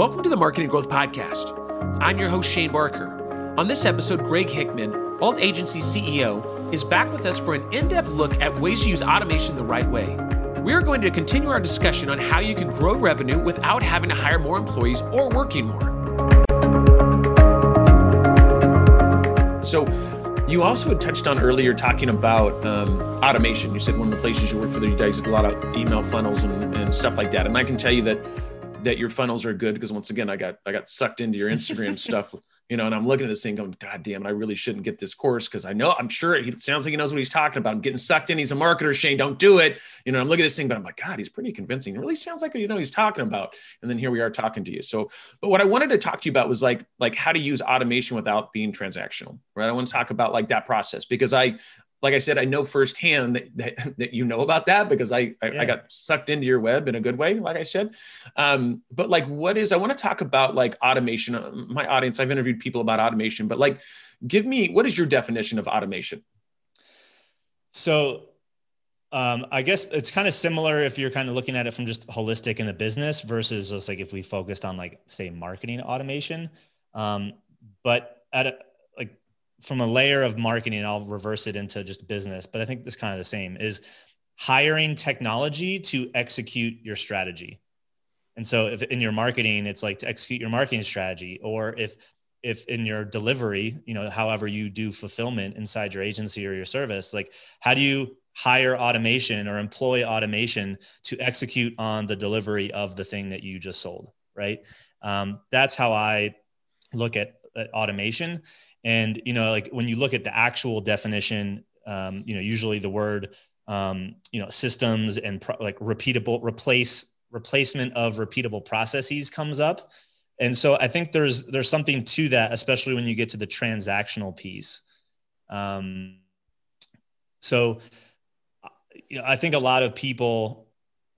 Welcome to the Marketing Growth Podcast. I'm your host, Shane Barker. On this episode, Greg Hickman, Alt Agency CEO, is back with us for an in depth look at ways to use automation the right way. We are going to continue our discussion on how you can grow revenue without having to hire more employees or working more. So, you also had touched on earlier talking about um, automation. You said one of the places you work for, these days is a lot of email funnels and, and stuff like that. And I can tell you that that your funnels are good because once again, I got I got sucked into your Instagram stuff, you know, and I'm looking at this thing going, God damn it, I really shouldn't get this course because I know I'm sure he sounds like he knows what he's talking about. I'm getting sucked in. He's a marketer, Shane. Don't do it. You know, I'm looking at this thing, but I'm like, God, he's pretty convincing. It really sounds like you know he's talking about. And then here we are talking to you. So, but what I wanted to talk to you about was like like how to use automation without being transactional, right? I want to talk about like that process because I like I said, I know firsthand that, that, that you know about that because I, I, yeah. I, got sucked into your web in a good way, like I said. Um, but like, what is, I want to talk about like automation. Uh, my audience, I've interviewed people about automation, but like, give me, what is your definition of automation? So um, I guess it's kind of similar if you're kind of looking at it from just holistic in the business versus just like if we focused on like, say, marketing automation. Um, but at a, from a layer of marketing, I'll reverse it into just business, but I think it's kind of the same is hiring technology to execute your strategy. And so if in your marketing, it's like to execute your marketing strategy, or if if in your delivery, you know, however you do fulfillment inside your agency or your service, like how do you hire automation or employ automation to execute on the delivery of the thing that you just sold, right? Um, that's how I look at, at automation. And you know, like when you look at the actual definition, um, you know, usually the word, um, you know, systems and pro- like repeatable replace replacement of repeatable processes comes up. And so I think there's there's something to that, especially when you get to the transactional piece. Um, so, you know, I think a lot of people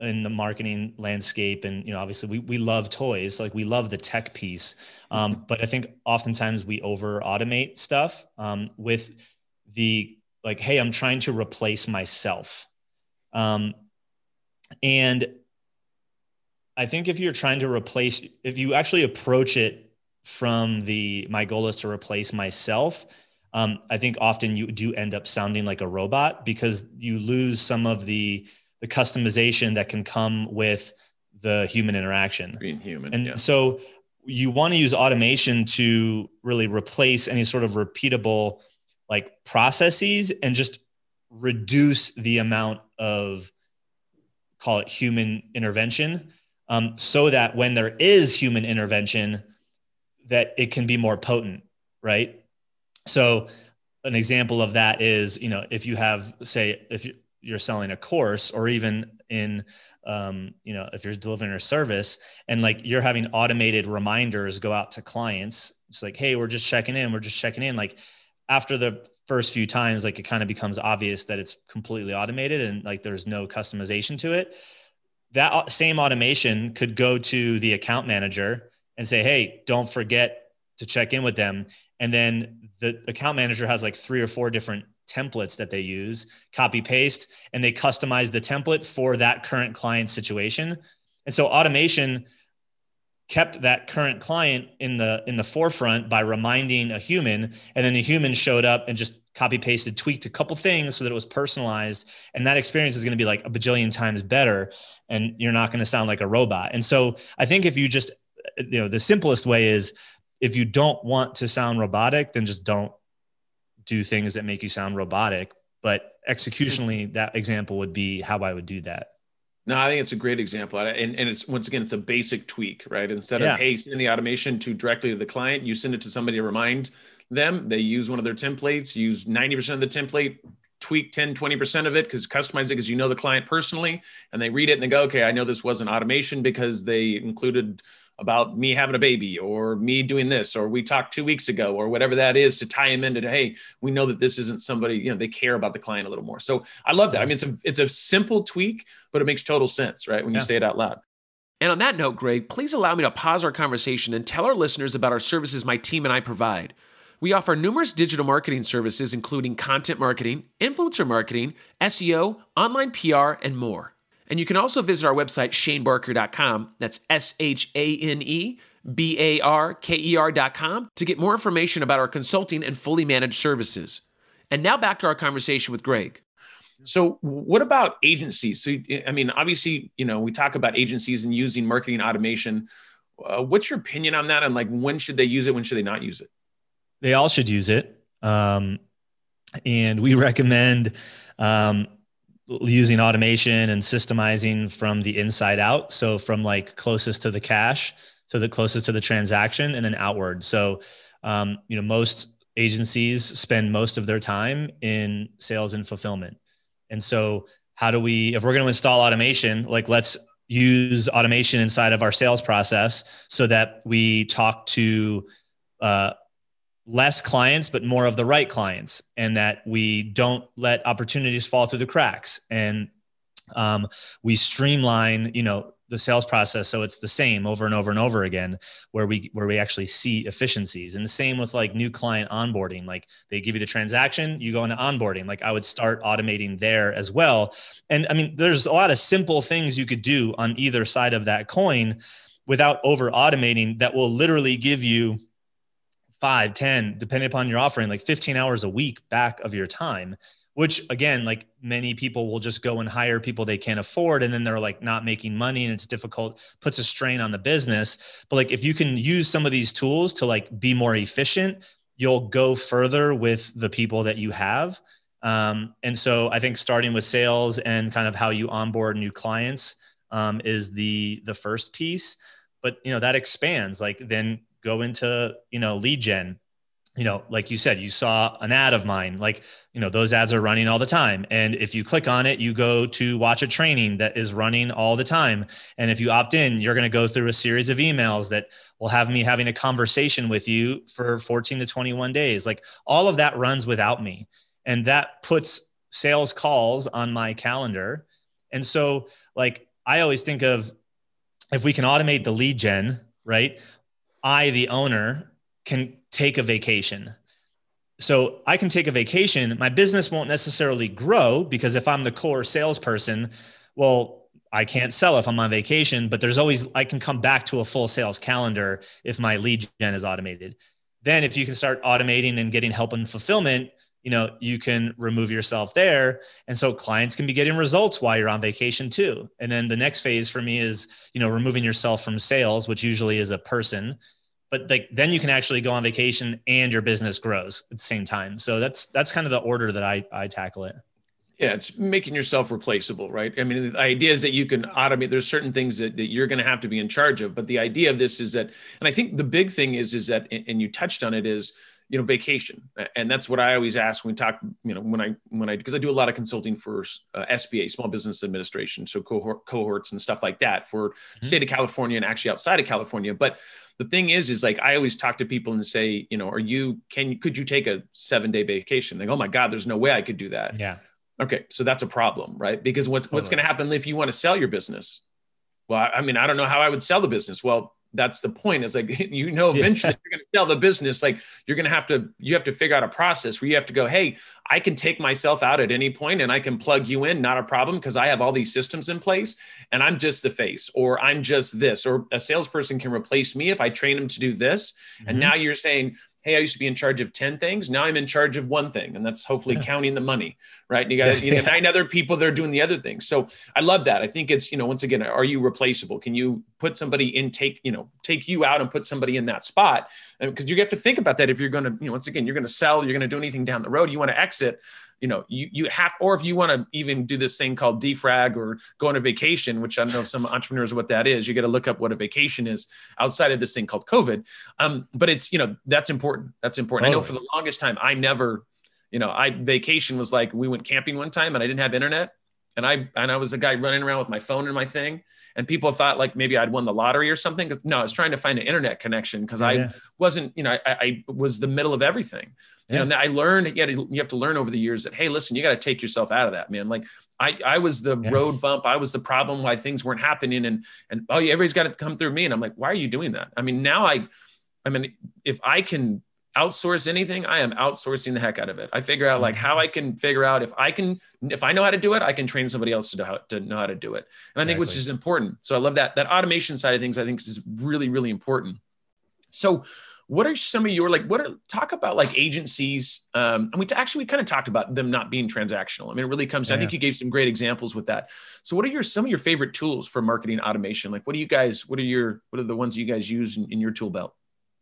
in the marketing landscape and you know obviously we, we love toys like we love the tech piece um, mm-hmm. but i think oftentimes we over automate stuff um, with the like hey i'm trying to replace myself um, and i think if you're trying to replace if you actually approach it from the my goal is to replace myself um, i think often you do end up sounding like a robot because you lose some of the the customization that can come with the human interaction. Being human. And yeah. so you want to use automation to really replace any sort of repeatable like processes and just reduce the amount of call it human intervention um, so that when there is human intervention that it can be more potent right so an example of that is you know if you have say if you you're selling a course or even in um, you know if you're delivering a service and like you're having automated reminders go out to clients. It's like hey we're just checking in we're just checking in. Like after the first few times like it kind of becomes obvious that it's completely automated and like there's no customization to it. That same automation could go to the account manager and say hey don't forget to check in with them. And then the account manager has like three or four different templates that they use, copy paste, and they customize the template for that current client situation. And so automation kept that current client in the in the forefront by reminding a human and then the human showed up and just copy pasted tweaked a couple things so that it was personalized and that experience is going to be like a bajillion times better and you're not going to sound like a robot and so i think if you just you know the simplest way is if you don't want to sound robotic then just don't do things that make you sound robotic. But executionally, mm-hmm. that example would be how I would do that. No, I think it's a great example. And, and it's once again, it's a basic tweak, right? Instead yeah. of, hey, send the automation to directly to the client, you send it to somebody to remind them. They use one of their templates, use 90% of the template, tweak 10, 20% of it because customize it because you know the client personally. And they read it and they go, okay, I know this wasn't automation because they included about me having a baby or me doing this or we talked two weeks ago or whatever that is to tie them into hey we know that this isn't somebody you know they care about the client a little more. So i love that. I mean it's a it's a simple tweak but it makes total sense right when you say it out loud. And on that note greg please allow me to pause our conversation and tell our listeners about our services my team and i provide. We offer numerous digital marketing services including content marketing influencer marketing seo online pr and more And you can also visit our website, shanebarker.com. That's S H A N E B A R K E R.com to get more information about our consulting and fully managed services. And now back to our conversation with Greg. So, what about agencies? So, I mean, obviously, you know, we talk about agencies and using marketing automation. Uh, what's your opinion on that? And like, when should they use it? When should they not use it? They all should use it. Um, and we recommend um, using automation and systemizing from the inside out. So from like closest to the cash to the closest to the transaction and then outward. So, um, you know, most agencies spend most of their time in sales and fulfillment. And so how do we, if we're going to install automation, like let's use automation inside of our sales process so that we talk to uh, less clients but more of the right clients and that we don't let opportunities fall through the cracks. And um, we streamline you know the sales process so it's the same over and over and over again where we where we actually see efficiencies. And the same with like new client onboarding. Like they give you the transaction you go into onboarding. Like i would start automating there as well. And i mean there's a lot of simple things you could do on either side of that coin without over automating that will literally give you five, 10, depending upon your offering, like 15 hours a week back of your time, which again, like many people will just go and hire people they can't afford. And then they're like not making money and it's difficult, puts a strain on the business. But like if you can use some of these tools to like be more efficient, you'll go further with the people that you have. Um, and so I think starting with sales and kind of how you onboard new clients um, is the the first piece. But you know that expands. Like then go into you know lead gen. You know like you said you saw an ad of mine like you know those ads are running all the time. And if you click on it you go to watch a training that is running all the time. And if you opt in you're going to go through a series of emails that will have me having a conversation with you for 14 to 21 days. Like all of that runs without me. And that puts sales calls on my calendar. And so like i always think of if we can automate the lead gen right I, the owner, can take a vacation. So I can take a vacation. My business won't necessarily grow because if I'm the core salesperson, well, I can't sell if I'm on vacation, but there's always, I can come back to a full sales calendar if my lead gen is automated. Then, if you can start automating and getting help and fulfillment, you know you can remove yourself there. And so clients can be getting results while you're on vacation too. And then the next phase for me is you know removing yourself from sales which usually is a person. But like then you can actually go on vacation and your business grows at the same time. So that's that's kind of the order that i i tackle it. Yeah, it's making yourself replaceable, right? I mean, the idea is that you can automate. There's certain things that, that you're going to have to be in charge of, but the idea of this is that, and I think the big thing is, is that, and you touched on it, is you know vacation. And that's what i always ask when we talk you know when i when i because i do a lot of consulting for uh, sba small business administration so cohort, cohorts and stuff like that for mm-hmm. state of california and actually outside of california. But the thing is is like i always talk to people and say you know are you can could you take a seven day vacation? They go oh my god there's no way i could do that. Yeah. Okay so that's a problem right? Because what's totally. what's going to happen if you want to sell your business? Well I mean i don't know how i would sell the business. Well that's the point is like you know eventually yeah. you're going to sell the business like you're going to have to you have to figure out a process where you have to go hey i can take myself out at any point and i can plug you in not a problem because i have all these systems in place and i'm just the face or i'm just this or a salesperson can replace me if i train them to do this mm-hmm. and now you're saying hey, I used to be in charge of 10 things. Now I'm in charge of one thing, and that's hopefully yeah. counting the money, right? And you got you know, nine other people that are doing the other things. So I love that. I think it's, you know, once again, are you replaceable? Can you put somebody in, take, you know, take you out and put somebody in that spot? Because you have to think about that if you're going to, you know, once again, you're going to sell, you're going to do anything down the road, you want to exit you know, you you have, or if you want to even do this thing called defrag or go on a vacation, which I don't know if some entrepreneurs what that is. You got to look up what a vacation is outside of this thing called COVID. Um, but it's you know that's important. That's important. Totally. I know for the longest time I never, you know, I vacation was like we went camping one time and I didn't have internet, and I and I was a guy running around with my phone and my thing and people thought like maybe I'd won the lottery or something. No, I was trying to find an internet connection because I wasn't, you know, I, I, was the middle of everything. Yeah. You know, and I learned, you, to, you have to learn over the years that, hey, listen, you got to take yourself out of that, man. Like I, I was the yeah. road bump. I was the problem why things weren't happening. And, and, oh, yeah, everybody's got to come through me. And I'm like, why are you doing that? I mean, now I, I mean, if I can outsource anything, I am outsourcing the heck out of it. I figure out like how I can figure out if I can, if I know how to do it, I can train somebody else to know how to know how to do it. And I think which is important. So I love that that automation side of things. I think is really really important. So what are some of your like what are talk about like agencies um and we actually we kind of talked about them not being transactional i mean it really comes yeah. i think you gave some great examples with that so what are your some of your favorite tools for marketing automation like what do you guys what are your what are the ones you guys use in, in your tool belt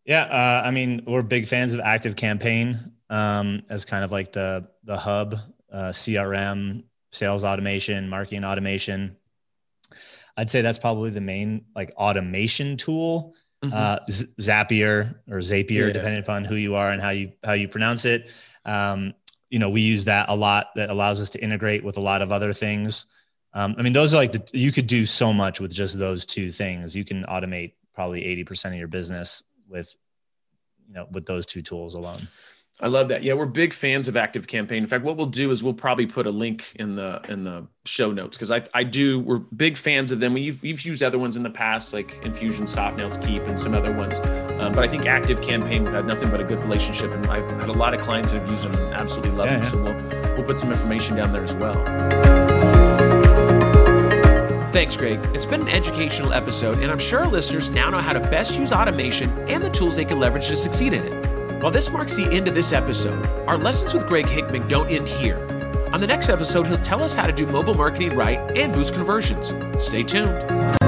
yeah, uh, I mean, we're big fans of Active Campaign um, as kind of like the the hub, uh, CRM, sales automation, marketing automation. I'd say that's probably the main like automation tool. Mm-hmm. Uh, Zapier or Zapier, yeah. depending upon who you are and how you how you pronounce it. Um, you know, we use that a lot. That allows us to integrate with a lot of other things. Um, I mean, those are like the, you could do so much with just those two things. You can automate probably eighty percent of your business with you know with those two tools alone I love that. Yeah, we're big fans of Active Campaign. In fact, what we'll do is we'll probably put a link in the in the show notes because I, I do we're big fans of them. We've we've used other ones in the past like Infusionsoft, Nails Keap, and some other ones. Um, but I think Active Campaign we've had nothing but a good relationship, and I've had a lot of clients that have used them and absolutely love yeah, them. Yeah. So we'll we'll put some information down there as well. Thanks, Greg. It's been an educational episode, and I'm sure our listeners now know how to best use automation and the tools they can leverage to succeed in it. While this marks the end of this episode, our lessons with Greg Hickman don't end here. On the next episode, he'll tell us how to do mobile marketing right and boost conversions. Stay tuned.